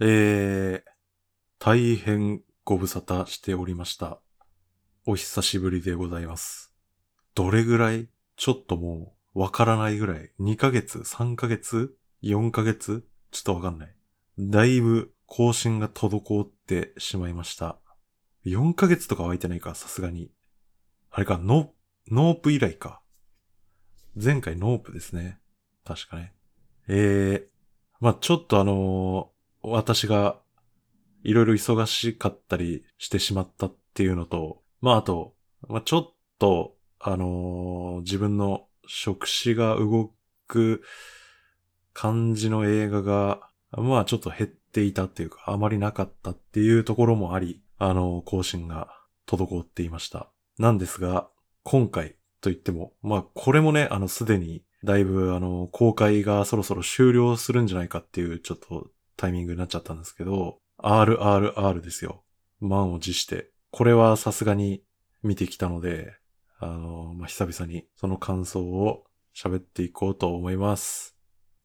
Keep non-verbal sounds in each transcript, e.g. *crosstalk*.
えー、大変ご無沙汰しておりました。お久しぶりでございます。どれぐらいちょっともう、わからないぐらい。2ヶ月 ?3 ヶ月 ?4 ヶ月ちょっとわかんない。だいぶ更新が滞ってしまいました。4ヶ月とかは行ってないか、さすがに。あれか、ノ、 NOPE以来か。前回 NOPEですね。確かね。えー、まあちょっとあの私がいろいろ忙しかったりしてしまったっていうのと、まああと、まあちょっと、あのー自分の触手が動く感じの映画が、まあちょっと減っていたっていうか、あまりなかったっていうところもあり、あのー更新が滞っていました。なんですが、今回と言っても、まあこれもね、あのすでにだいぶあの公開がそろそろ終了するんじゃないかっていうちょっとタイミングになっちゃったんですけど、RRR ですよ。満を持して。これはさすがに見てきたので、あの、まあ、久々にその感想を喋っていこうと思います。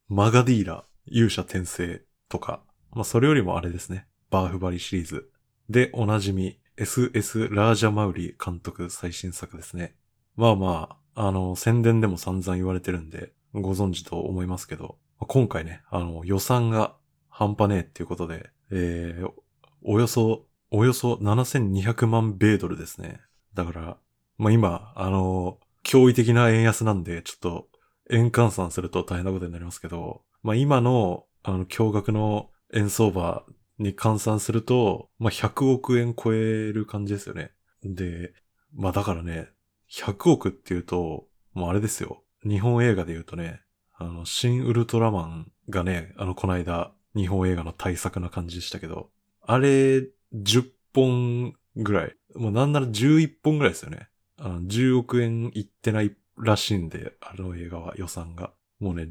マガディーラ、勇者転生とか、まあ、それよりもあれですね。バーフバリシリーズ。で、おなじみ、SS ラージャマウリ監督最新作ですね。まあまあ、あの、宣伝でも散々言われてるんで、ご存知と思いますけど、今回ね、あの、予算が半端ねえっていうことで、えー、およそ、およそ7200万米ドルですね。だから、まあ今、あの、驚異的な円安なんで、ちょっと、円換算すると大変なことになりますけど、まあ今の、あの、驚愕の円相場に換算すると、まあ100億円超える感じですよね。で、まあだからね、100億っていうと、もうあれですよ。日本映画で言うとね、あの、新ウルトラマンがね、あの、この間、日本映画の大作な感じでしたけど、あれ、10本ぐらい、もうなんなら11本ぐらいですよね。あの、10億円いってないらしいんで、あの映画は予算が。もうね、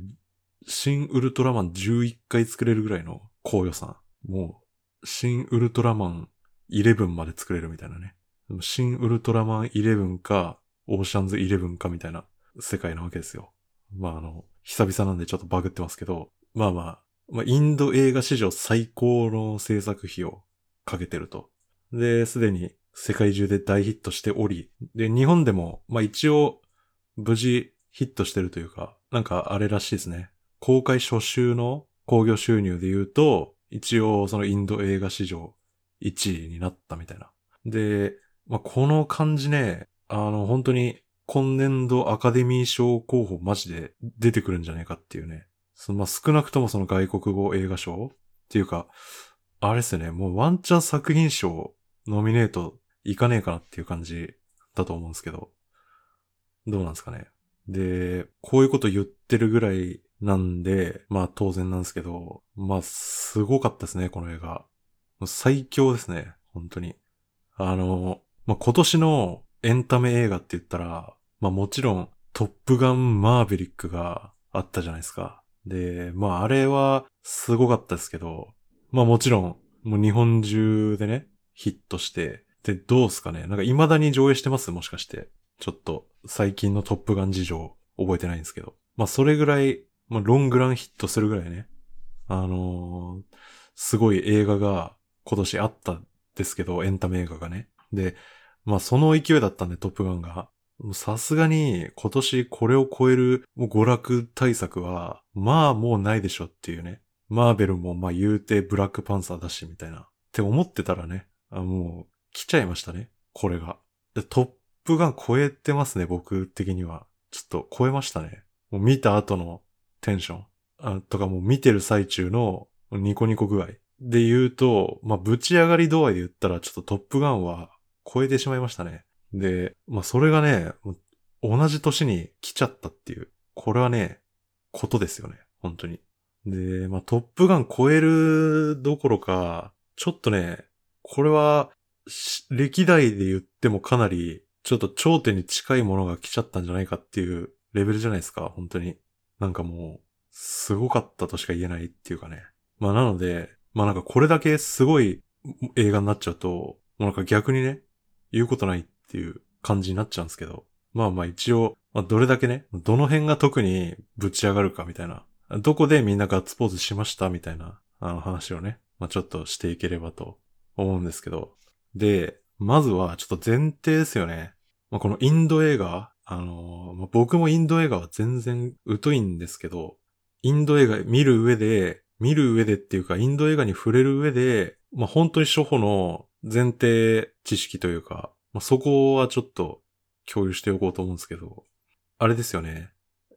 新ウルトラマン11回作れるぐらいの高予算。もう、新ウルトラマン11まで作れるみたいなね。新ウルトラマン11か、オーシャンズ11かみたいな世界なわけですよ。まああの、久々なんでちょっとバグってますけど、まあまあ、まあ、インド映画史上最高の制作費をかけてると。で、すでに世界中で大ヒットしており、で、日本でも、まあ一応、無事ヒットしてるというか、なんかあれらしいですね。公開初週の興行収入で言うと、一応そのインド映画史上1位になったみたいな。で、まあこの感じね、あの本当に今年度アカデミー賞候補マジで出てくるんじゃないかっていうね。そのまあ、少なくともその外国語映画賞っていうか、あれですね、もうワンチャン作品賞ノミネートいかねえかなっていう感じだと思うんですけど、どうなんですかね。で、こういうこと言ってるぐらいなんで、まあ当然なんですけど、まあすごかったですね、この映画。最強ですね、本当に。あの、まあ今年のエンタメ映画って言ったら、まあもちろんトップガンマーヴェリックがあったじゃないですか。で、まああれはすごかったですけど、まあもちろん、もう日本中でね、ヒットして、で、どうすかね？なんか未だに上映してます？もしかして。ちょっと、最近のトップガン事情、覚えてないんですけど。まあそれぐらい、まあロングランヒットするぐらいね、あのーすごい映画が今年あったんですけど、エンタメ映画がね。で、まあその勢いだったんで、トップガンが。さすがに今年これを超えるもう娯楽対策は、まあもうないでしょっていうね。マーベルもまあ言うてブラックパンサーだしみたいな。って思ってたらね、あもう来ちゃいましたね。これが。トップガン超えてますね、僕的には。ちょっと超えましたね。もう見た後のテンション。あとかもう見てる最中のニコニコ具合。で言うと、まあぶち上がり度合いで言ったらちょっとトップガンは超えてしまいましたね。で、まあそれがね、同じ年に来ちゃったっていう、これはね、ことですよね。本当に。で、まあトップガン超えるどころか、ちょっとね、これは、歴代で言ってもかなり、ちょっと頂点に近いものが来ちゃったんじゃないかっていうレベルじゃないですか、本当に。なんかもう、すごかったとしか言えないっていうかね。まあなので、まあなんかこれだけすごい映画になっちゃうと、もうなんか逆にね、言うことないっていう感じになっちゃうんですけど。まあまあ一応、まあどれだけね、どの辺が特にぶち上がるかみたいな。どこでみんなガッツポーズしましたみたいな、あの話をね、まあ、ちょっとしていければと思うんですけど。で、まずはちょっと前提ですよね。まあ、このインド映画、あのーまあ、僕もインド映画は全然疎いんですけど、インド映画見る上で、見る上でっていうか、インド映画に触れる上で、まあ、本当に初歩の前提知識というか、まあ、そこはちょっと共有しておこうと思うんですけど、あれですよね。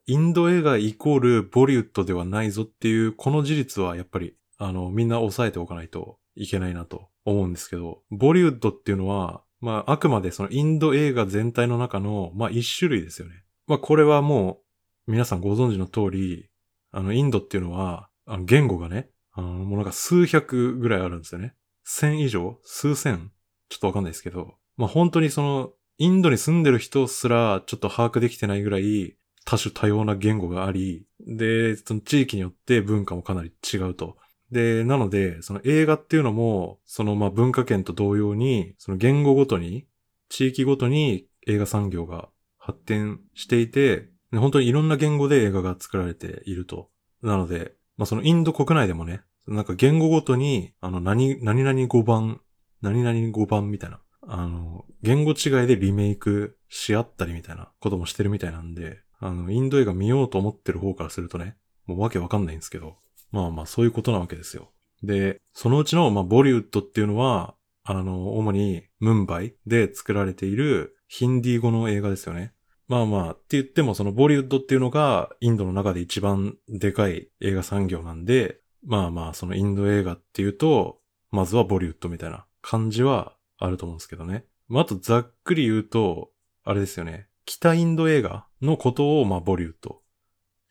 インド映画イコールボリウッドではないぞっていう、この事実はやっぱり、あの、みんな押さえておかないといけないなと思うんですけど、ボリウッドっていうのは、まあ、あくまでそのインド映画全体の中の、まあ、一種類ですよね。まあ、これはもう、皆さんご存知の通り、あの、インドっていうのは、あの、言語がね、あの、もうなんか数百ぐらいあるんですよね。千以上？数千？ちょっとわかんないですけど、まあ、本当にその、インドに住んでる人すらちょっと把握できてないぐらい多種多様な言語があり、で、その地域によって文化もかなり違うと。で、なので、その映画っていうのも、そのまあ文化圏と同様に、その言語ごとに、地域ごとに映画産業が発展していて、本当にいろんな言語で映画が作られていると。なので、まあそのインド国内でもね、なんか言語ごとに、あの何、何々5番、何々5番みたいな、あの、言語違いでリメイクし合ったりみたいなこともしてるみたいなんで、あの、インド映画見ようと思ってる方からするとね、もうわけわかんないんですけど、まあまあそういうことなわけですよ。で、そのうちの、まあ、ボリウッドっていうのは、あの、主にムンバイで作られているヒンディー語の映画ですよね。まあまあ、って言ってもそのボリウッドっていうのがインドの中で一番でかい映画産業なんで、まあまあ、そのインド映画っていうと、まずはボリウッドみたいな感じはあると思うんですけどね。まあ、あとざっくり言うと、あれですよね。北インド映画のことを、まあ、ボリウッド。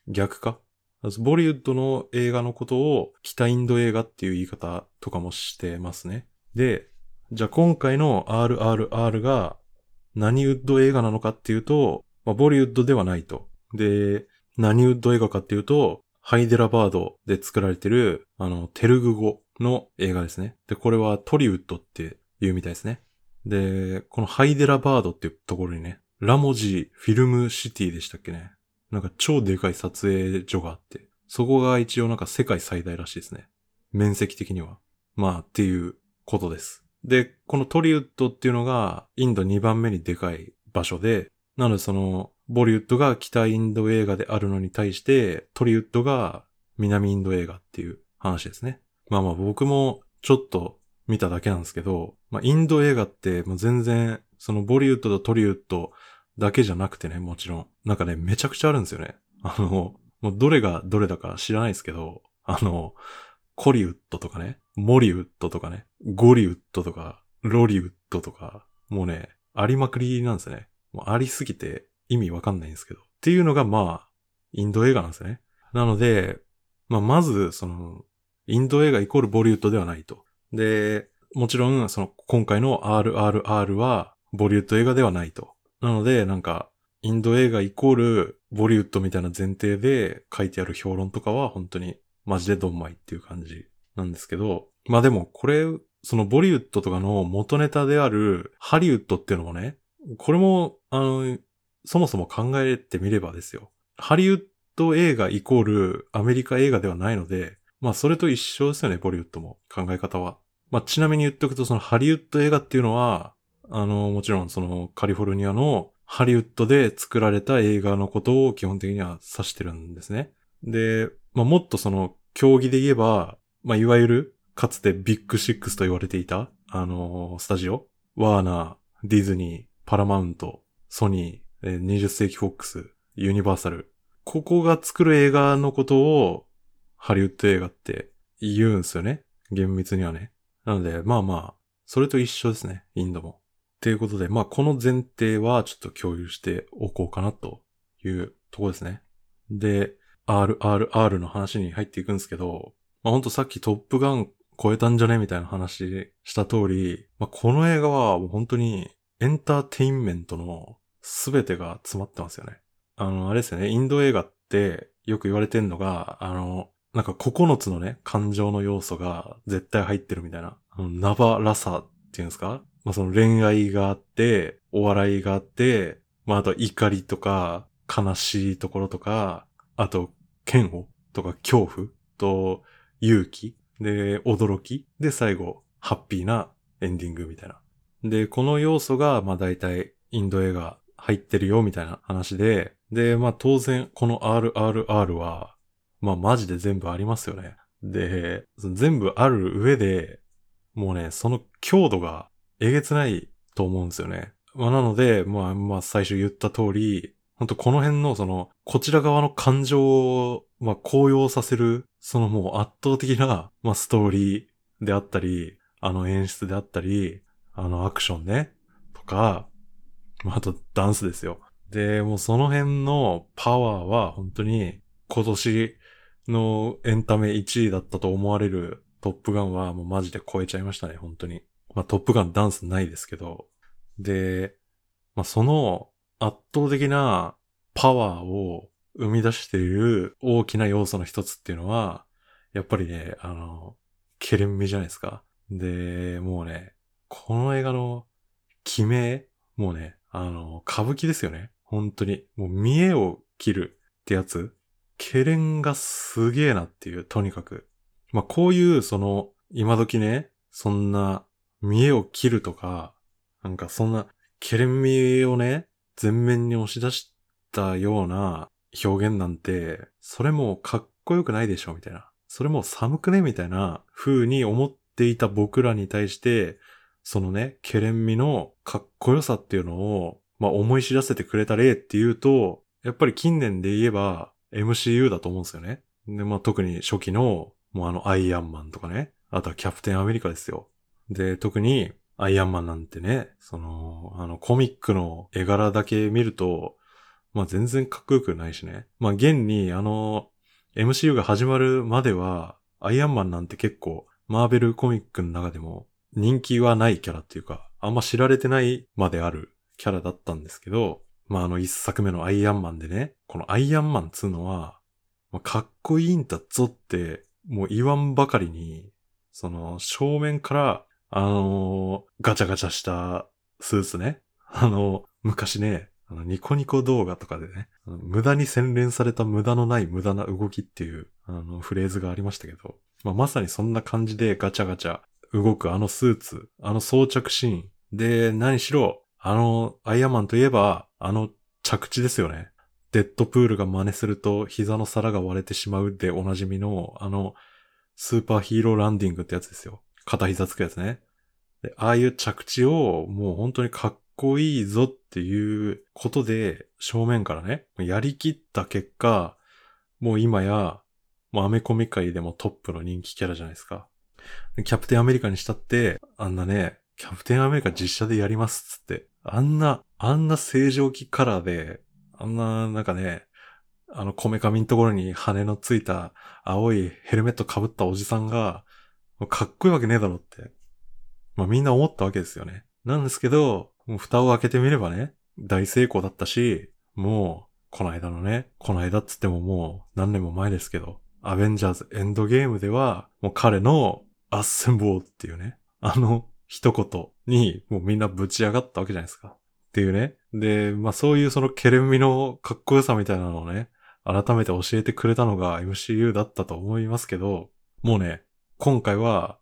逆か？ボリウッドの映画のことを北インド映画っていう言い方とかもしてますね。で、じゃあ今回の RRR が何ウッド映画なのかっていうと、まあ、ボリウッドではないと。で、何ウッド映画かっていうと、ハイデラバードで作られてる、あの、テルグ語の映画ですね。で、これはトリウッドって言うみたいですね。で、このハイデラバードっていうところにね、ラモジフィルムシティでしたっけね。なんか超でかい撮影所があって、そこが一応なんか世界最大らしいですね。面積的には。まあっていうことです。で、このトリウッドっていうのがインド2番目にでかい場所で、なのでその、ボリウッドが北インド映画であるのに対して、トリウッドが南インド映画っていう話ですね。まあまあ僕もちょっと見ただけなんですけど、まあインド映画ってもう全然、そのボリウッドとトリウッドだけじゃなくてね、もちろん。なんかね、めちゃくちゃあるんですよね。あの、もうどれがどれだか知らないですけど、あの、コリウッドとかね、モリウッドとかね、ゴリウッドとか、ロリウッドとか、もうね、ありまくりなんですね。もうありすぎて意味わかんないんですけど。っていうのがまあ、インド映画なんですね。なので、まあまず、その、インド映画イコールボリウッドではないと。で、もちろん、その、今回の RRR は、ボリウッド映画ではないと。なので、なんか、インド映画イコールボリウッドみたいな前提で書いてある評論とかは本当にマジでドンマイっていう感じなんですけど、まあでもこれ、そのボリウッドとかの元ネタであるハリウッドっていうのもね、これも、あの、そもそも考えてみればですよ。ハリウッド映画イコールアメリカ映画ではないので、まあそれと一緒ですよね、ボリウッドも考え方は。まあちなみに言っておくとそのハリウッド映画っていうのは、あの、もちろんそのカリフォルニアのハリウッドで作られた映画のことを基本的には指してるんですね。で、まあ、もっとその競技で言えば、まあ、いわゆるかつてビッグシックスと言われていた、あのー、スタジオ、ワーナー、ディズニー、パラマウント、ソニー、20世紀フォックス、ユニバーサル。ここが作る映画のことをハリウッド映画って言うんすよね。厳密にはね。なので、まあまあ、それと一緒ですね、インドも。ということで、まあこの前提はちょっと共有しておこうかなというとこですね。で、RRR の話に入っていくんですけど、まあほんとさっきトップガン超えたんじゃねみたいな話した通り、まあこの映画はもう本当にエンターテインメントの全てが詰まってますよね。あの、あれですよね、インド映画ってよく言われてんのが、あの、なんか9つのね、感情の要素が絶対入ってるみたいな。あの、ナバラサっていうんですか？まあその恋愛があって、お笑いがあって、まああと怒りとか、悲しいところとか、あと嫌悪とか恐怖と勇気で、驚き。で、最後、ハッピーなエンディングみたいな。で、この要素が、まあ大体、インド映画入ってるよみたいな話で、で、まあ当然、この RRR は、まあマジで全部ありますよね。で、全部ある上で、もうね、その強度がえげつないと思うんですよね。まあなので、まあまあ最初言った通り、本当この辺のその、こちら側の感情を、まあ高揚させる、そのもう圧倒的な、まあストーリーであったり、あの演出であったり、あのアクションね、とか、まああとダンスですよ。で、もうその辺のパワーは本当に今年のエンタメ1位だったと思われるトップガンはもうマジで超えちゃいましたね、本当に。まあトップガンダンスないですけど。で、まあその圧倒的なパワーを生み出している大きな要素の一つっていうのは、やっぱりね、あの、ケレン味じゃないですか。で、もうね、この映画の決め、もうね、あの、歌舞伎ですよね。本当に。もう見栄を切るってやつ。ケレンがすげえなっていう、とにかく。まあ、こういう、その、今時ね、そんな、見栄を切るとか、なんかそんな、ケレン味をね、全面に押し出したような表現なんて、それもかっこよくないでしょ、みたいな。それも寒くねみたいな風に思っていた僕らに対して、そのね、ケレン味のかっこよさっていうのを、まあ思い知らせてくれた例っていうと、やっぱり近年で言えば MCU だと思うんですよね。で、まあ特に初期の、もうあのアイアンマンとかね。あとはキャプテンアメリカですよ。で、特にアイアンマンなんてね、その、あのコミックの絵柄だけ見ると、まあ全然かっこよくないしね。まあ現にあの、MCU が始まるまでは、アイアンマンなんて結構、マーベルコミックの中でも人気はないキャラっていうか、あんま知られてないまであるキャラだったんですけど、まああの一作目のアイアンマンでね、このアイアンマンっつうのは、まあ、かっこいいんだぞって、もう言わんばかりに、その正面から、あのー、ガチャガチャしたスーツね。あの、昔ね、あのニコニコ動画とかでね、無駄に洗練された無駄のない無駄な動きっていう、あの、フレーズがありましたけど、まあ、まさにそんな感じでガチャガチャ動くあのスーツ、あの装着シーン。で、何しろ、あの、アイアンマンといえば、あの着地ですよね。デッドプールが真似すると膝の皿が割れてしまうでおなじみの、あの、スーパーヒーローランディングってやつですよ。片膝つくやつね。で、ああいう着地をもう本当にかっこいいぞっていうことで正面からね、やりきった結果、もう今や、もうアメコミ界でもトップの人気キャラじゃないですか。キャプテンアメリカにしたって、あんなね、キャプテンアメリカ実写でやりますっつって、あんな、あんな正常期カラーで、あんな、なんかね、あの、こめかみのところに羽のついた青いヘルメット被ったおじさんが、かっこいいわけねえだろって。まあみんな思ったわけですよね。なんですけど、もう蓋を開けてみればね、大成功だったし、もう、この間のね、この間っつってももう何年も前ですけど、アベンジャーズエンドゲームでは、もう彼のアッセンボーっていうね、あの一言にもうみんなぶち上がったわけじゃないですか。っていうね。で、まあそういうそのケレン味のかっこよさみたいなのをね、改めて教えてくれたのが MCU だったと思いますけど、もうね、今回は、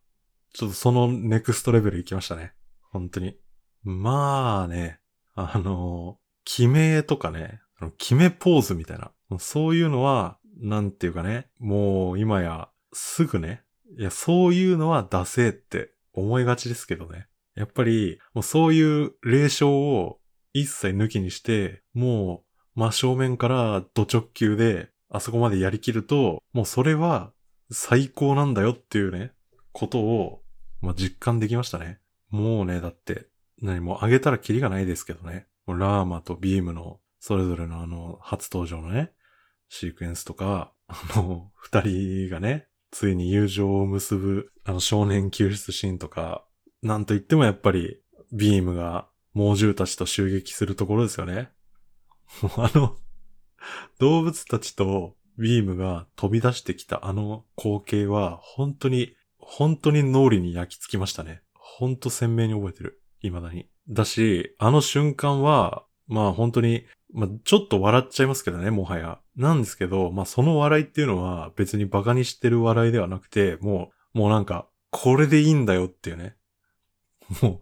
ちょっとそのネクストレベル行きましたね。本当に。まあね、あの、決めとかね、決めポーズみたいな。そういうのは、なんていうかね、もう今やすぐね、いや、そういうのはダセーって思いがちですけどね。やっぱり、もうそういう霊障を一切抜きにして、もう真正面からド直球であそこまでやりきると、もうそれは最高なんだよっていうね、ことを、まあ、実感できましたね。もうね、だって、何も上げたらキリがないですけどね。もうラーマとビームのそれぞれのあの初登場のね、シークエンスとか、あの、二人がね、ついに友情を結ぶ、あの少年救出シーンとか、なんと言ってもやっぱり、ビームが猛獣たちと襲撃するところですよね。も *laughs* うあの、動物たちとビームが飛び出してきたあの光景は、本当に、本当に脳裏に焼き付きましたね。本当鮮明に覚えてる。未だに。だし、あの瞬間は、まあ本当にまあ、ちょっと笑っちゃいますけどね、もはや。なんですけど、まあ、その笑いっていうのは別に馬鹿にしてる笑いではなくて、もうもうなんか、これでいいんだよっていうね。もう、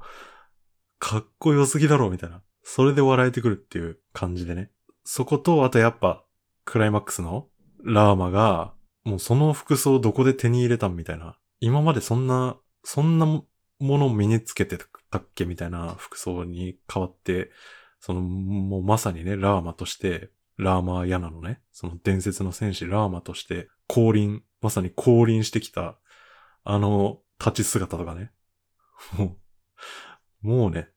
かっこよすぎだろ、みたいな。それで笑えてくるっていう感じでね。そこと、あとやっぱ、クライマックスのラーマが、もうその服装どこで手に入れたんみたいな。今までそんな、そんなものを身につけてたっけみたいな服装に変わって、その、もうまさにね、ラーマとして、ラーマーヤナのね、その伝説の戦士ラーマとして降臨、まさに降臨してきた、あの、立ち姿とかね。もう、もうね、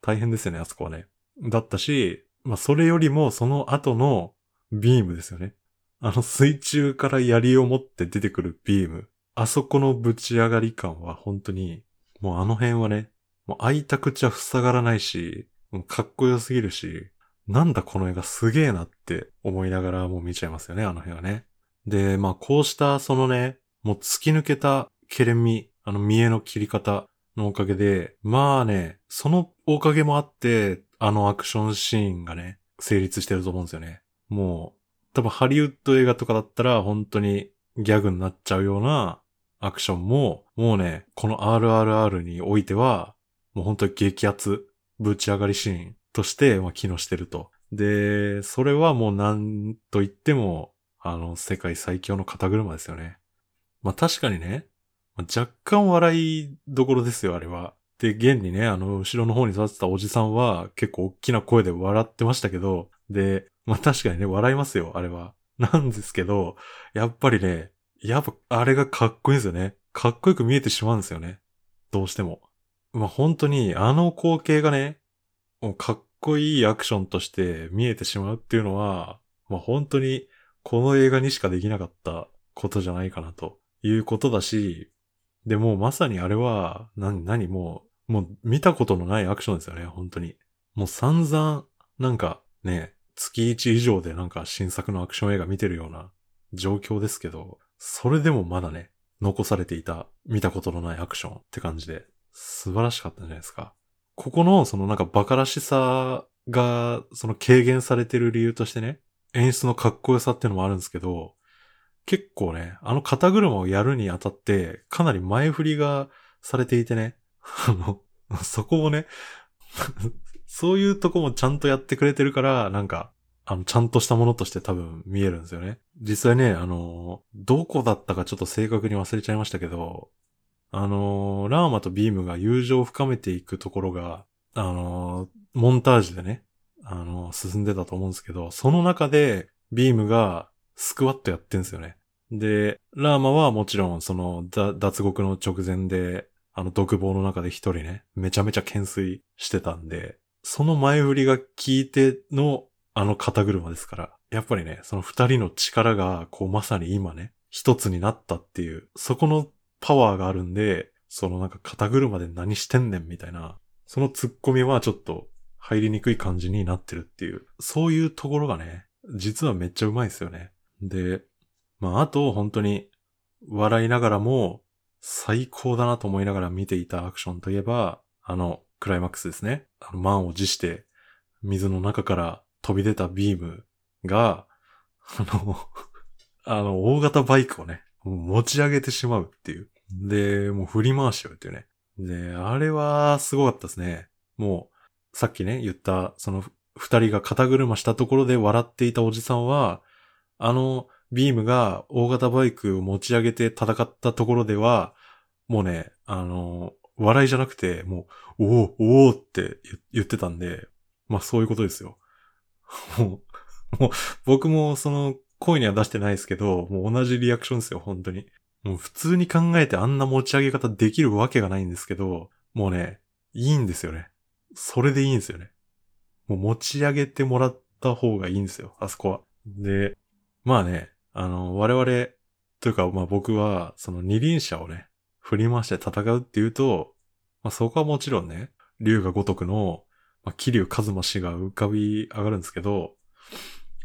大変ですよね、あそこはね。だったし、まあ、それよりもその後のビームですよね。あの水中から槍を持って出てくるビーム。あそこのぶち上がり感は本当に、もうあの辺はね、もう開いた口は塞がらないし、かっこよすぎるし、なんだこの映画すげえなって思いながらもう見ちゃいますよね、あの辺はね。で、まあこうしたそのね、もう突き抜けたケレン味、あの見栄の切り方のおかげで、まあね、そのおかげもあって、あのアクションシーンがね、成立してると思うんですよね。もう、多分ハリウッド映画とかだったら本当にギャグになっちゃうようなアクションも、もうね、この RRR においては、もう本当に激アツ、ぶち上がりシーンとして、まあ、機能してると。で、それはもう何と言っても、あの、世界最強の肩車ですよね。まあ、確かにね、若干笑いどころですよ、あれは。で、現にね、あの、後ろの方に座ってたおじさんは結構大きな声で笑ってましたけど、で、まあ確かにね、笑いますよ、あれは。なんですけど、やっぱりね、やっぱあれがかっこいいんですよね。かっこよく見えてしまうんですよね。どうしても。まあ本当にあの光景がね、もうかっこいいアクションとして見えてしまうっていうのは、まあ本当にこの映画にしかできなかったことじゃないかなということだし、でもまさにあれは、な、何もう、もう見たことのないアクションですよね、本当に。もう散々、なんかね、月1以上でなんか新作のアクション映画見てるような状況ですけど、それでもまだね、残されていた見たことのないアクションって感じで、素晴らしかったんじゃないですか。ここのそのなんかバカらしさがその軽減されてる理由としてね、演出のかっこよさっていうのもあるんですけど、結構ね、あの肩車をやるにあたって、かなり前振りがされていてね、*laughs* あの、そこをね、*laughs* そういうとこもちゃんとやってくれてるから、なんか、あの、ちゃんとしたものとして多分見えるんですよね。実際ね、あの、どこだったかちょっと正確に忘れちゃいましたけど、あの、ラーマとビームが友情を深めていくところが、あの、モンタージュでね、あの、進んでたと思うんですけど、その中で、ビームがスクワットやってんすよね。で、ラーマはもちろん、その、脱獄の直前で、あの、独房の中で一人ね、めちゃめちゃ懸垂してたんで、その前振りが効いての、あの肩車ですから、やっぱりね、その二人の力が、こうまさに今ね、一つになったっていう、そこのパワーがあるんで、そのなんか肩車で何してんねんみたいな、その突っ込みはちょっと入りにくい感じになってるっていう、そういうところがね、実はめっちゃうまいですよね。で、まああと本当に笑いながらも最高だなと思いながら見ていたアクションといえば、あのクライマックスですね。あの満を持して水の中から飛び出たビームが、あの *laughs* あの、大型バイクをね、持ち上げてしまうっていう。で、もう振り回しちゃうっていうね。で、あれはすごかったですね。もう、さっきね、言った、その二人が肩車したところで笑っていたおじさんは、あの、ビームが大型バイクを持ち上げて戦ったところでは、もうね、あの、笑いじゃなくて、もう、おお、おおって言ってたんで、まあそういうことですよ。*laughs* もう、もう、僕もその声には出してないですけど、もう同じリアクションですよ、本当に。もう普通に考えてあんな持ち上げ方できるわけがないんですけど、もうね、いいんですよね。それでいいんですよね。もう持ち上げてもらった方がいいんですよ、あそこは。で、まあね、あの、我々、というか、まあ僕は、その二輪車をね、振り回して戦うっていうと、まあそこはもちろんね、竜が如くの、まあ、桐生一馬氏が浮かび上がるんですけど、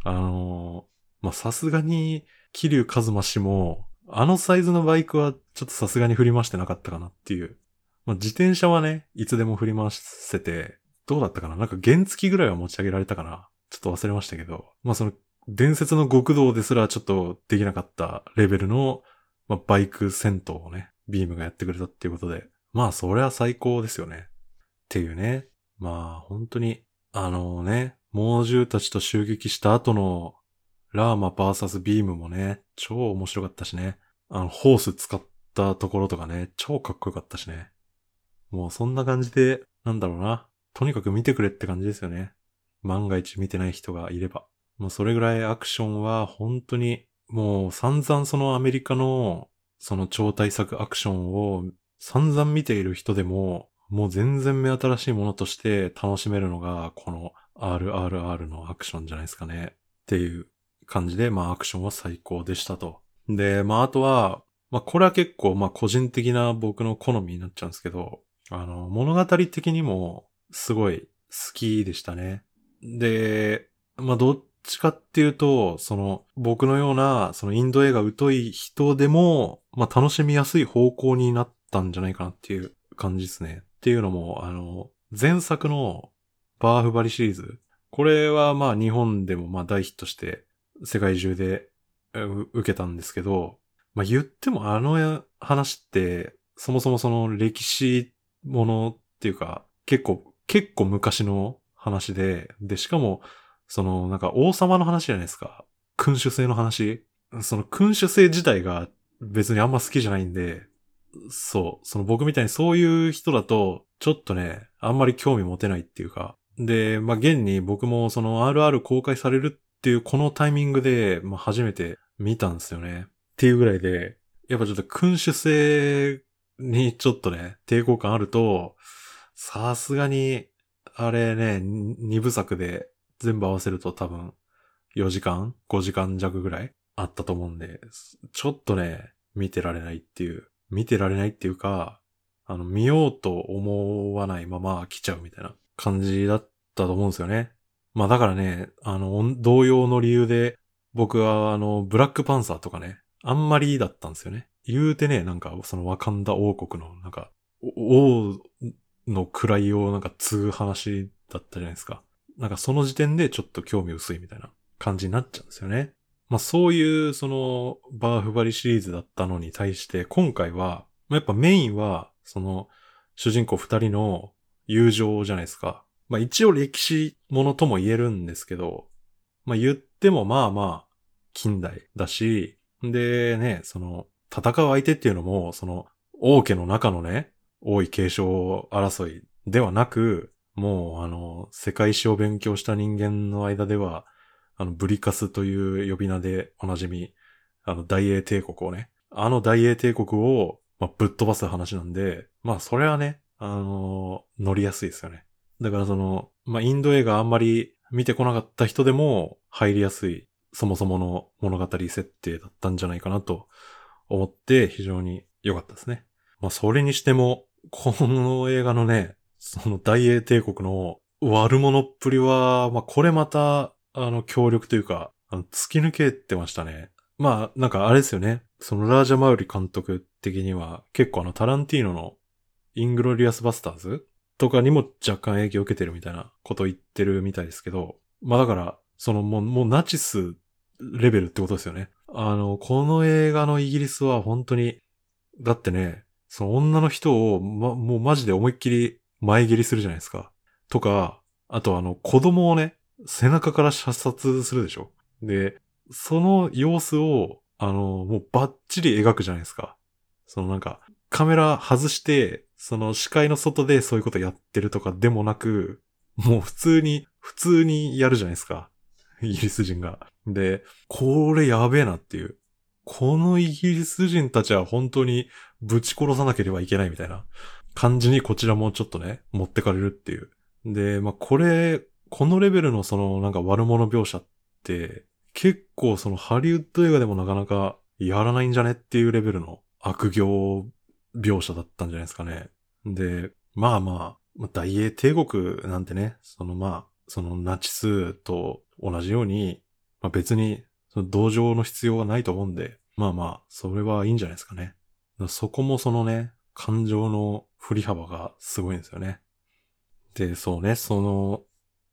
あのまあさすがに、桐生一馬氏も、あのサイズのバイクはちょっとさすがに振り回してなかったかなっていう。まあ自転車はね、いつでも振り回せて、どうだったかな？なんか原付ぐらいは持ち上げられたかな？ちょっと忘れましたけど。まあその、伝説の極道ですらちょっとできなかったレベルの、まあ、バイク戦闘をね、ビームがやってくれたっていうことで、まあそれは最高ですよね。っていうね。まあ本当に、あのね、猛獣たちと襲撃した後のラーマ VS ビームもね、超面白かったしね。あの、ホース使ったところとかね、超かっこよかったしね。もうそんな感じで、なんだろうな。とにかく見てくれって感じですよね。万が一見てない人がいれば。もうそれぐらいアクションは本当にもう散々そのアメリカのその超大作アクションを散々見ている人でももう全然目新しいものとして楽しめるのがこの RRR のアクションじゃないですかね。っていう感じで、まあアクションは最高でしたと。で、まああとは、まあこれは結構まあ個人的な僕の好みになっちゃうんですけど、あの物語的にもすごい好きでしたね。で、まあどっちかっていうと、その僕のようなそのインド映画疎い人でも、まあ楽しみやすい方向になったんじゃないかなっていう感じですね。っていうのも、あの、前作のバーフバリシリーズ。これはまあ日本でもまあ大ヒットして世界中で受けたんですけど、まあ言ってもあの話ってそもそもその歴史ものっていうか結構、結構昔の話で、でしかもそのなんか王様の話じゃないですか。君主制の話。その君主制自体が別にあんま好きじゃないんで、そう、その僕みたいにそういう人だと、ちょっとね、あんまり興味持てないっていうか、で、まあ、現に僕もその RR 公開されるっていうこのタイミングで、まあ、初めて見たんですよね。っていうぐらいで、やっぱちょっと君主制にちょっとね、抵抗感あると、さすがに、あれね、二部作で全部合わせると多分4時間 ?5 時間弱ぐらい？あったと思うんで、ちょっとね、見てられないっていう、見てられないっていうか、あの、見ようと思わないまま来ちゃうみたいな感じだったと思うんですよね。まあだからね、あの、同様の理由で、僕はあの、ブラックパンサーとかね、あんまりだったんですよね。言うてね、なんか、そのワカンダ王国の、なんか、王の位をなんか継ぐ話だったじゃないですか。なんかその時点でちょっと興味薄いみたいな感じになっちゃうんですよね。まあそういうそのバーフバリシリーズだったのに対して今回は、まあ、やっぱメインはその主人公二人の友情じゃないですか。まあ一応歴史ものとも言えるんですけど、まあ言ってもまあまあ近代だし、でね、その戦う相手っていうのもその王家の中のね、王位継承争いではなく、もうあの、世界史を勉強した人間の間では、あの、ブリカスという呼び名でおなじみ、あの、大英帝国をね、あの大英帝国を、まあ、ぶっ飛ばす話なんで、まあ、それはね、あのー、乗りやすいですよね。だからその、まあ、インド映画あんまり見てこなかった人でも入りやすい、そもそもの物語設定だったんじゃないかなと思って非常に良かったですね。まあ、それにしても、この映画のね、その大英帝国の悪者っぷりは、まあ、これまた、あの、協力というか、あの突き抜けてましたね。まあ、なんかあれですよね。そのラージャマウリ監督的には、結構あの、タランティーノのイングロリアスバスターズとかにも若干影響を受けてるみたいなことを言ってるみたいですけど、まあだから、そのもう、もうナチスレベルってことですよね。あの、この映画のイギリスは本当に、だってね、その女の人を、ま、もうマジで思いっきり前蹴りするじゃないですか。とか、あとあの、子供をね、背中から射殺するでしょ。で、その様子を、あの、もうバッチリ描くじゃないですか。そのなんか、カメラ外して、その視界の外でそういうことやってるとかでもなく、もう普通に、普通にやるじゃないですか。イギリス人が。で、これやべえなっていう。このイギリス人たちは本当にぶち殺さなければいけないみたいな感じにこちらもちょっとね、持ってかれるっていう。で、まあ、これ、このレベルのそのなんか悪者描写って、結構そのハリウッド映画でもなかなかやらないんじゃねっていうレベルの悪行描写だったんじゃないですかね。で、まあまあ、大英帝国なんてね、そのまあ、そのナチスと同じように、まあ別にその同情の必要はないと思うんで、まあまあ、それはいいんじゃないですかね。そこもそのね、感情の振り幅がすごいんですよね。で、そうね、その、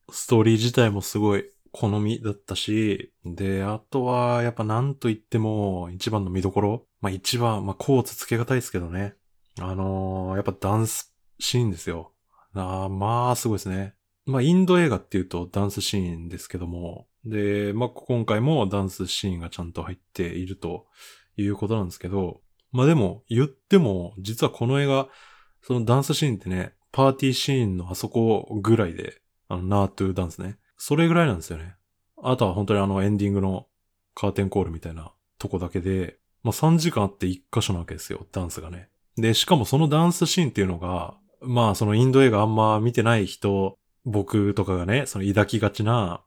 ストーリー自体もすごい好みだったし、で、あとは、やっぱなんと言っても、一番の見どころ。まあ一番、まあコーツつけがたいですけどね。あのー、やっぱダンスシーンですよ。あまあ、すごいですね。まあ、インド映画っていうとダンスシーンですけども、で、まあ、今回もダンスシーンがちゃんと入っているということなんですけど、まあでも、言っても、実はこの映画、そのダンスシーンってね、パーティーシーンのあそこぐらいで、あの、ナートゥーダンスね。それぐらいなんですよね。あとは本当にあのエンディングのカーテンコールみたいなとこだけで、まあ3時間あって1箇所なわけですよ、ダンスがね。で、しかもそのダンスシーンっていうのが、まあそのインド映画あんま見てない人、僕とかがね、その抱きがちな、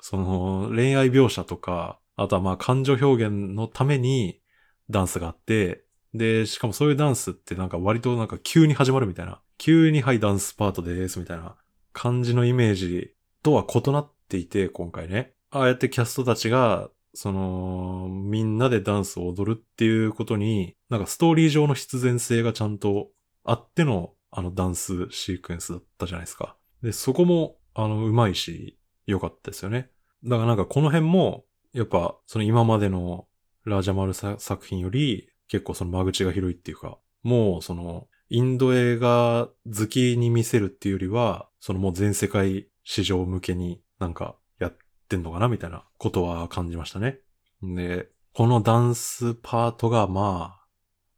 その恋愛描写とか、あとはまあ感情表現のためにダンスがあって、で、しかもそういうダンスってなんか割となんか急に始まるみたいな、急にはいダンスパートでーすみたいな感じのイメージとは異なっていて、今回ね。ああやってキャストたちが、その、みんなでダンスを踊るっていうことに、なんかストーリー上の必然性がちゃんとあってのあのダンスシークエンスだったじゃないですか。で、そこも、あの、うまいし、良かったですよね。だからなんかこの辺も、やっぱ、その今までのラージャマル作品より、結構その間口が広いっていうか、もうその、インド映画好きに見せるっていうよりは、そのもう全世界市場向けになんかやってんのかなみたいなことは感じましたね。で、このダンスパートがまあ、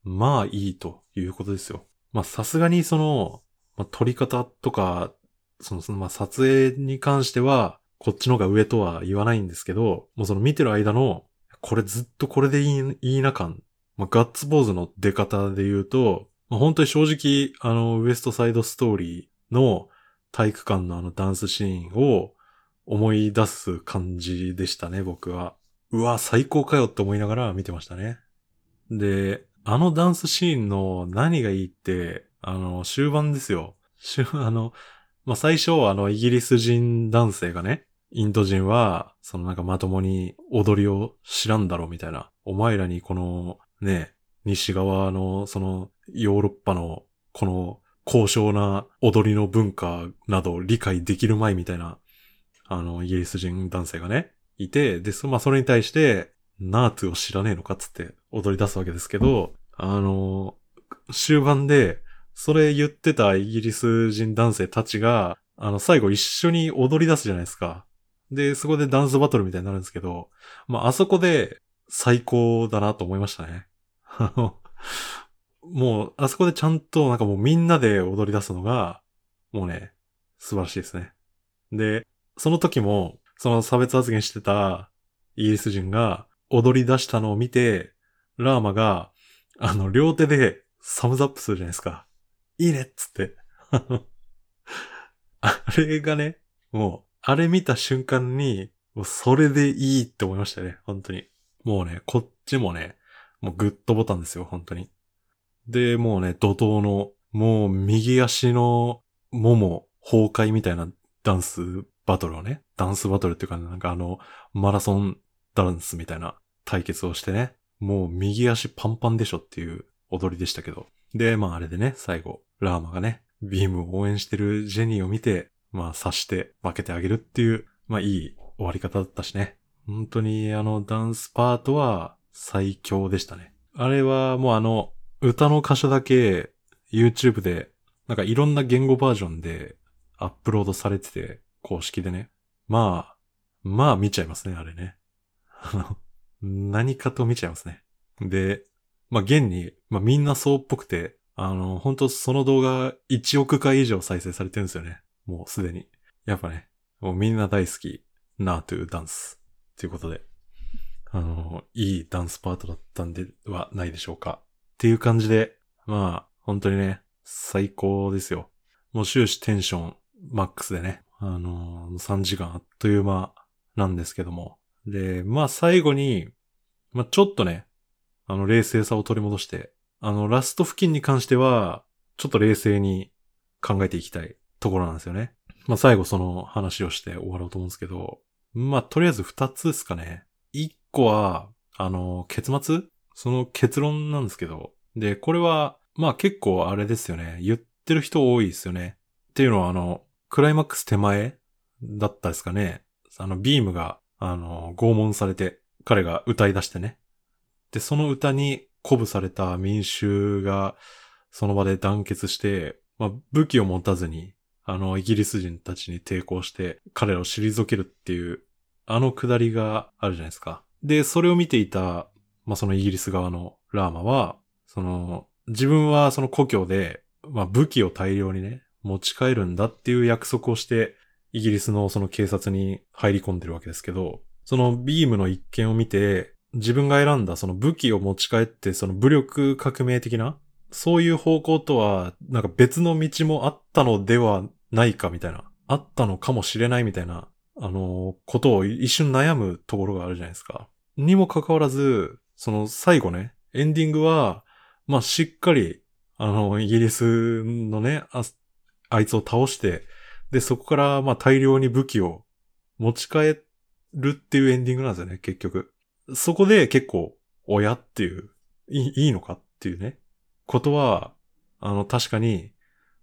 まあいいということですよ。まあさすがにその、まあ、撮り方とか、その、そのまあ撮影に関しては、こっちの方が上とは言わないんですけど、もうその見てる間の、これずっとこれでいい、いいな感。まあ、ガッツポーズの出方で言うと、まあ、本当に正直、あの、ウエストサイドストーリーの体育館のあのダンスシーンを思い出す感じでしたね、僕は。うわ、最高かよって思いながら見てましたね。で、あのダンスシーンの何がいいって、あの、終盤ですよ。*laughs* あの、まあ、最初、あの、イギリス人男性がね、インド人は、そのなんかまともに踊りを知らんだろうみたいな。お前らにこの、ね、西側の、その、ヨーロッパの、この、高尚な踊りの文化など理解できるまいみたいな、あの、イギリス人男性がね、いて、で、まあ、それに対して、ナートゥを知らねえのかっつって踊り出すわけですけど、あの、終盤で、それ言ってたイギリス人男性たちが、あの、最後一緒に踊り出すじゃないですか。で、そこでダンスバトルみたいになるんですけど、まあ、あそこで最高だなと思いましたね。あの、もう、あそこでちゃんとなんかもうみんなで踊り出すのが、もうね、素晴らしいですね。で、その時も、その差別発言してたイギリス人が踊り出したのを見て、ラーマが、あの、両手でサムズアップするじゃないですか。いいねっつって。*laughs* あれがね、もう、あれ見た瞬間に、もうそれでいいって思いましたね、本当に。もうね、こっちもね、もうグッドボタンですよ、本当に。で、もうね、怒涛の、もう右足のもも崩壊みたいなダンスバトルをね、ダンスバトルっていうか、なんかあの、マラソンダンスみたいな対決をしてね、もう右足パンパンでしょっていう踊りでしたけど。で、まああれでね、最後、ラーマがね、ビームを応援してるジェニーを見て、まあ刺して負けてあげるっていう、まあいい終わり方だったしね。本当にあのダンスパートは最強でしたね。あれはもうあの、歌の箇所だけ YouTube で、なんかいろんな言語バージョンでアップロードされてて、公式でね。まあ、まあ見ちゃいますね、あれね。あの、何かと見ちゃいますね。で、まあ現に、まあみんなそうっぽくて、あの、本当その動画1億回以上再生されてるんですよね。もうすでに。やっぱね、もうみんな大好き、ナートゥダンス。ということで、あの、いいダンスパートだったんではないでしょうか。っていう感じで、まあ、本当にね、最高ですよ。もう終始テンションマックスでね、あの、3時間あっという間なんですけども。で、まあ最後に、まあちょっとね、あの冷静さを取り戻して、あのラスト付近に関しては、ちょっと冷静に考えていきたいところなんですよね。まあ最後その話をして終わろうと思うんですけど、まあとりあえず2つですかね。1個は、あの、結末？その結論なんですけど。で、これは、まあ結構あれですよね。言ってる人多いですよね。っていうのはあの、クライマックス手前だったですかね。あの、ビームが、あの、拷問されて、彼が歌い出してね。で、その歌に鼓舞された民衆が、その場で団結して、まあ、武器を持たずに、あの、イギリス人たちに抵抗して、彼らを退けるっていう、あのくだりがあるじゃないですか。で、それを見ていた、まあ、そのイギリス側のラーマは、その、自分はその故郷で、まあ、武器を大量にね、持ち帰るんだっていう約束をして、イギリスのその警察に入り込んでるわけですけど、そのビームの一件を見て、自分が選んだその武器を持ち帰ってその武力革命的な、そういう方向とは、なんか別の道もあったのではないかみたいな、あったのかもしれないみたいな、あの、ことを一瞬悩むところがあるじゃないですか。にもかかわらず、その最後ね、エンディングは、まあ、しっかり、あの、イギリスのね、あ、あいつを倒して、で、そこから、まあ、大量に武器を持ち帰るっていうエンディングなんですよね、結局。そこで結構、親っていう、いいいいのかっていうね、ことは、あの、確かに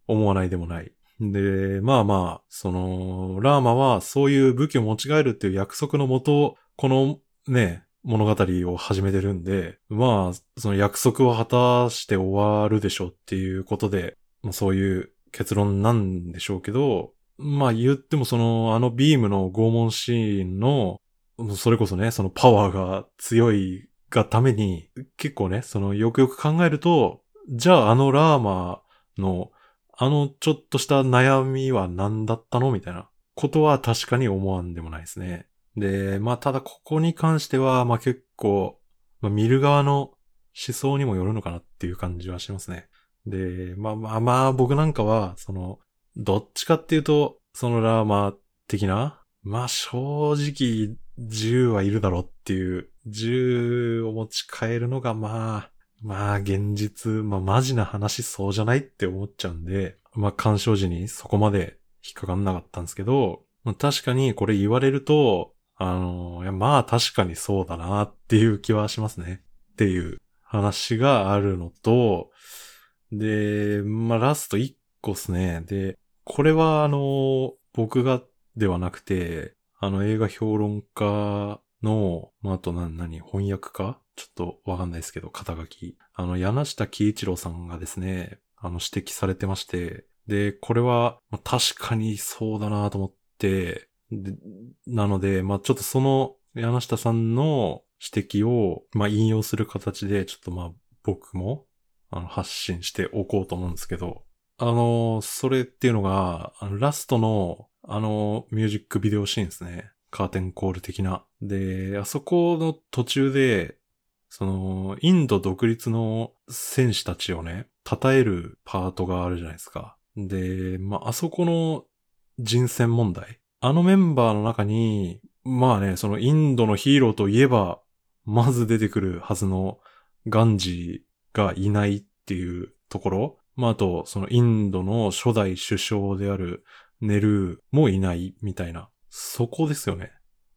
思わないでもない。で、まあまあ、その、ラーマはそういう武器を持ち帰るっていう約束のもと、このね、物語を始めてるんで、まあ、その約束を果たして終わるでしょうっていうことで、まあ、そういう結論なんでしょうけど、まあ言ってもその、あのビームの拷問シーンの、それこそね、そのパワーが強いがために、結構ね、そのよくよく考えると、じゃああのラーマの、あのちょっとした悩みは何だったの？みたいなことは確かに思わんでもないですね。で、まあただここに関しては、まあ結構、まあ見る側の思想にもよるのかなっていう感じはしますね。で、まあまあまあ僕なんかは、その、どっちかっていうと、そのラーマ的な、まあ正直、銃はいるだろうっていう、銃を持ち帰るのがまあ、まあ現実、まあマジな話そうじゃないって思っちゃうんで、まあ干渉時にそこまで引っかかんなかったんですけど、まあ、確かにこれ言われると、あの、いやまあ確かにそうだなっていう気はしますね。っていう話があるのと、で、まあラスト1個っすね。で、これはあの、僕がではなくて、あの映画評論家の、まあ、あと何、何、翻訳家ちょっとわかんないですけど、肩書き。あの、柳下喜一郎さんがですね、あの、指摘されてまして、で、これは、まあ、確かにそうだなと思って、でなので、まあ、ちょっとその柳下さんの指摘を、まあ、引用する形で、ちょっとまあ、僕も、あの、発信しておこうと思うんですけど、あの、それっていうのが、あのラストの、あの、ミュージックビデオシーンですね。カーテンコール的な。で、あそこの途中で、その、インド独立の戦士たちをね、称えるパートがあるじゃないですか。で、まあ、あそこの人選問題。あのメンバーの中に、まあね、そのインドのヒーローといえば、まず出てくるはずのガンジーがいないっていうところ。まあ、あと、そのインドの初代首相であるネルーもいないみたいな。そこですよね。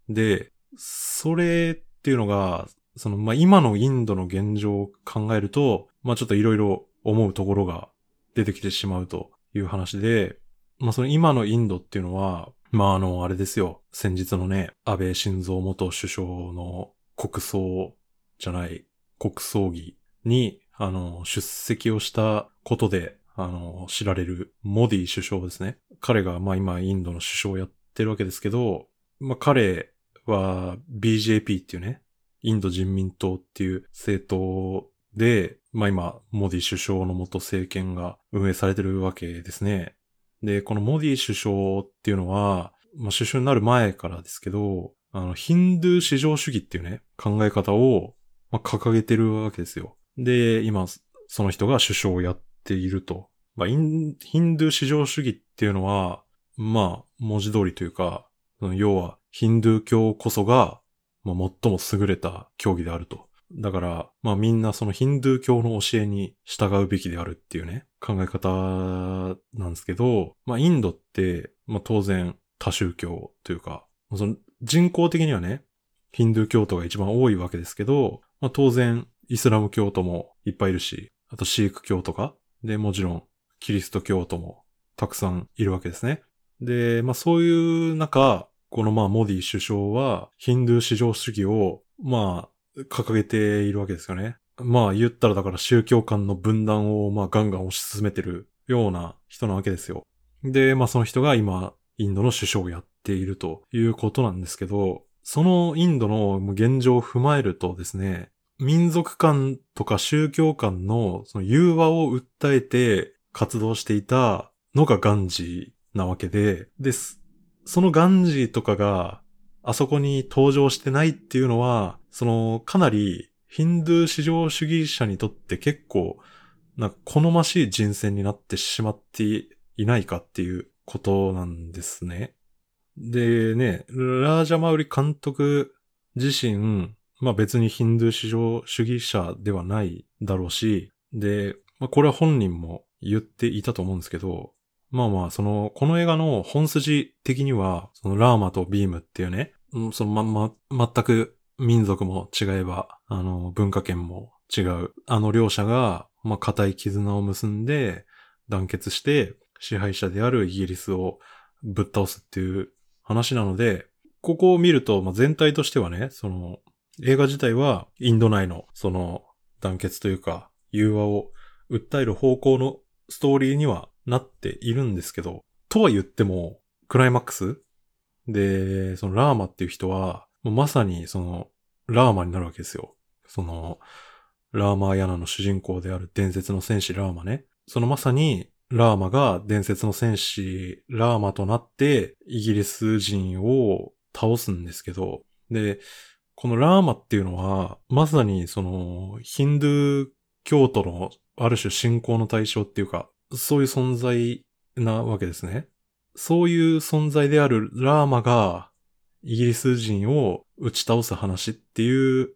で、それっていうのが、その、まあ、今のインドの現状を考えると、まあ、ちょっといろいろ思うところが出てきてしまうという話で、まあ、その今のインドっていうのは、まあ、あの、あれですよ。先日のね、安倍晋三元首相の国葬じゃない、国葬儀にあの、出席をしたことで、あの、知られるモディ首相ですね。彼が、まあ今、インドの首相をやってるわけですけど、まあ彼は BJP っていうね、インド人民党っていう政党で、まあ今、モディ首相の元政権が運営されてるわけですね。で、このモディ首相っていうのは、まあ首相になる前からですけど、あの、ヒンドゥー至上主義っていうね、考え方を、まあ、掲げてるわけですよ。で、今、その人が首相をやっていると。まあ、ヒンドゥー至上主義っていうのは、まあ、文字通りというか、要は、ヒンドゥー教こそが、まあ、最も優れた教義であると。だから、まあみんなそのヒンドゥー教の教えに従うべきであるっていうね、考え方なんですけど、まあインドって、まあ当然多宗教というか、その人口的にはね、ヒンドゥー教徒が一番多いわけですけど、まあ当然イスラム教徒もいっぱいいるし、あとシーク教とか、で、もちろんキリスト教徒もたくさんいるわけですね。で、まあそういう中、このまあモディ首相はヒンドゥー至上主義をまあ掲げているわけですよね。まあ言ったらだから宗教間の分断をまあガンガン推し進めてるような人なわけですよ。で、まあその人が今インドの首相をやっているということなんですけど、そのインドの現状を踏まえるとですね、民族間とか宗教間のその融和を訴えて活動していたのがガンジーなわけで、です。そのガンジーとかがあそこに登場してないっていうのは、そのかなりヒンドゥー至上主義者にとって結構なんか好ましい人選になってしまっていないかっていうことなんですね。でね、ラージャマウリ監督自身、まあ別にヒンドゥー至上主義者ではないだろうし、で、まあこれは本人も言っていたと思うんですけど、まあまあ、その、この映画の本筋的には、そのラーマとビームっていうね、そのま、ま、全く民族も違えば、あの、文化圏も違う。あの両者が、まあ、固い絆を結んで、団結して、支配者であるイギリスをぶっ倒すっていう話なので、ここを見ると、まあ、全体としてはね、その、映画自体はインド内のその団結というか、融和を訴える方向のストーリーにはなっているんですけど、とは言っても、クライマックスで、そのラーマっていう人は、もうまさにその、ラーマになるわけですよ。その、ラーマーヤナの主人公である伝説の戦士ラーマね。そのまさに、ラーマが伝説の戦士ラーマとなってイギリス人を倒すんですけど、で、このラーマっていうのは、まさにそのヒンドゥー教徒のある種信仰の対象っていうか、そういう存在なわけですね。そういう存在であるラーマがイギリス人を打ち倒す話っていう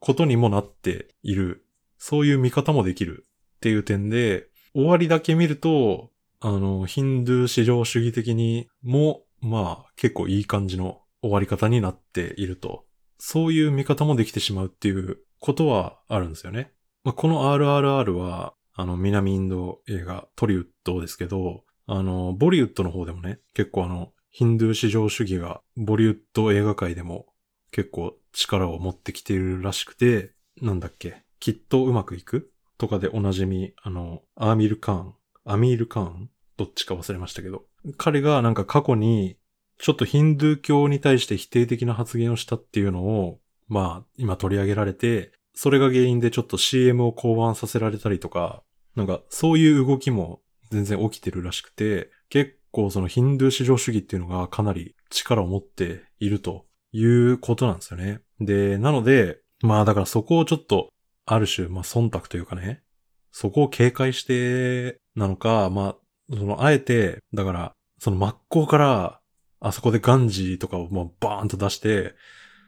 ことにもなっている。そういう見方もできるっていう点で、終わりだけ見ると、あの、ヒンドゥー至上主義的にも、まあ、結構いい感じの終わり方になっていると。そういう見方もできてしまうっていうことはあるんですよね。まあ、この RRR は、あの、南インド映画トリウッドですけど、あの、ボリウッドの方でもね、結構あの、ヒンドゥー至上主義がボリウッド映画界でも結構力を持ってきているらしくて、なんだっけ、きっとうまくいく？とかでおなじみ、あの、アーミル・カーン、アミール・カーン？どっちか忘れましたけど、彼がなんか過去に、ちょっとヒンドゥー教に対して否定的な発言をしたっていうのを、まあ、今取り上げられて、それが原因でちょっと CM を降板させられたりとか、なんかそういう動きも全然起きてるらしくて、結構そのヒンドゥー至上主義っていうのがかなり力を持っているということなんですよね。で、なので、まあだからそこをちょっとある種、まあ、忖度というかね、そこを警戒してなのか、まあ、その、あえて、だから、その真っ向から、あそこでガンジーとかをもうバーンと出して、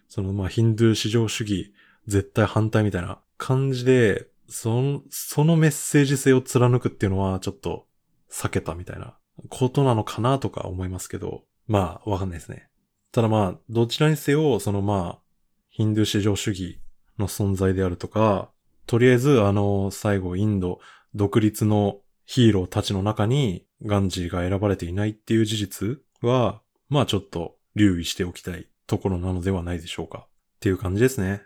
そのまあヒンドゥー至上主義絶対反対みたいな感じで、その、そのメッセージ性を貫くっていうのはちょっと避けたみたいなことなのかなとか思いますけど、まあわかんないですね。ただまあ、どちらにせよ、そのまあ、ヒンドゥー至上主義の存在であるとか、とりあえずあの、最後インド独立のヒーローたちの中にガンジーが選ばれていないっていう事実は、まあちょっと留意しておきたいところなのではないでしょうか。っていう感じですね。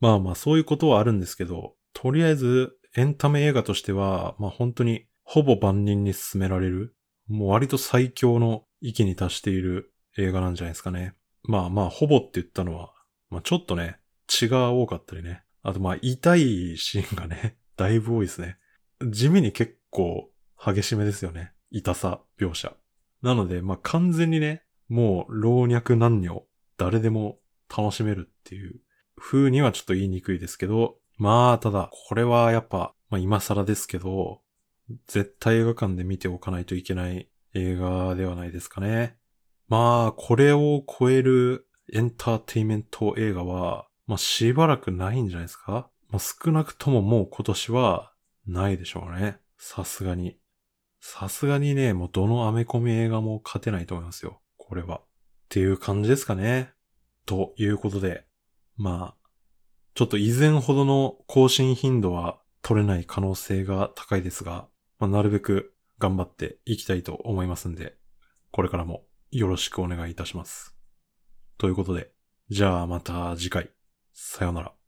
まあまあそういうことはあるんですけど、とりあえずエンタメ映画としては、まあ本当にほぼ万人に進められる、もう割と最強の域に達している映画なんじゃないですかね。まあまあほぼって言ったのは、まあちょっとね、血が多かったりね。あとまあ痛いシーンがね、*laughs* だいぶ多いですね。地味に結構激しめですよね。痛さ描写。なのでまあ完全にね、もう老若男女、誰でも楽しめるっていう風にはちょっと言いにくいですけど、まあただ、これはやっぱ、まあ今更ですけど、絶対映画館で見ておかないといけない映画ではないですかね。まあ、これを超えるエンターテイメント映画は、まあしばらくないんじゃないですかまあ少なくとももう今年はないでしょうね。さすがに。さすがにね、もうどのアメコミ映画も勝てないと思いますよ。これは。っていう感じですかね。ということで、まあ、ちょっと以前ほどの更新頻度は取れない可能性が高いですが、まあ、なるべく頑張っていきたいと思いますんで、これからもよろしくお願いいたします。ということで、じゃあまた次回。さようなら。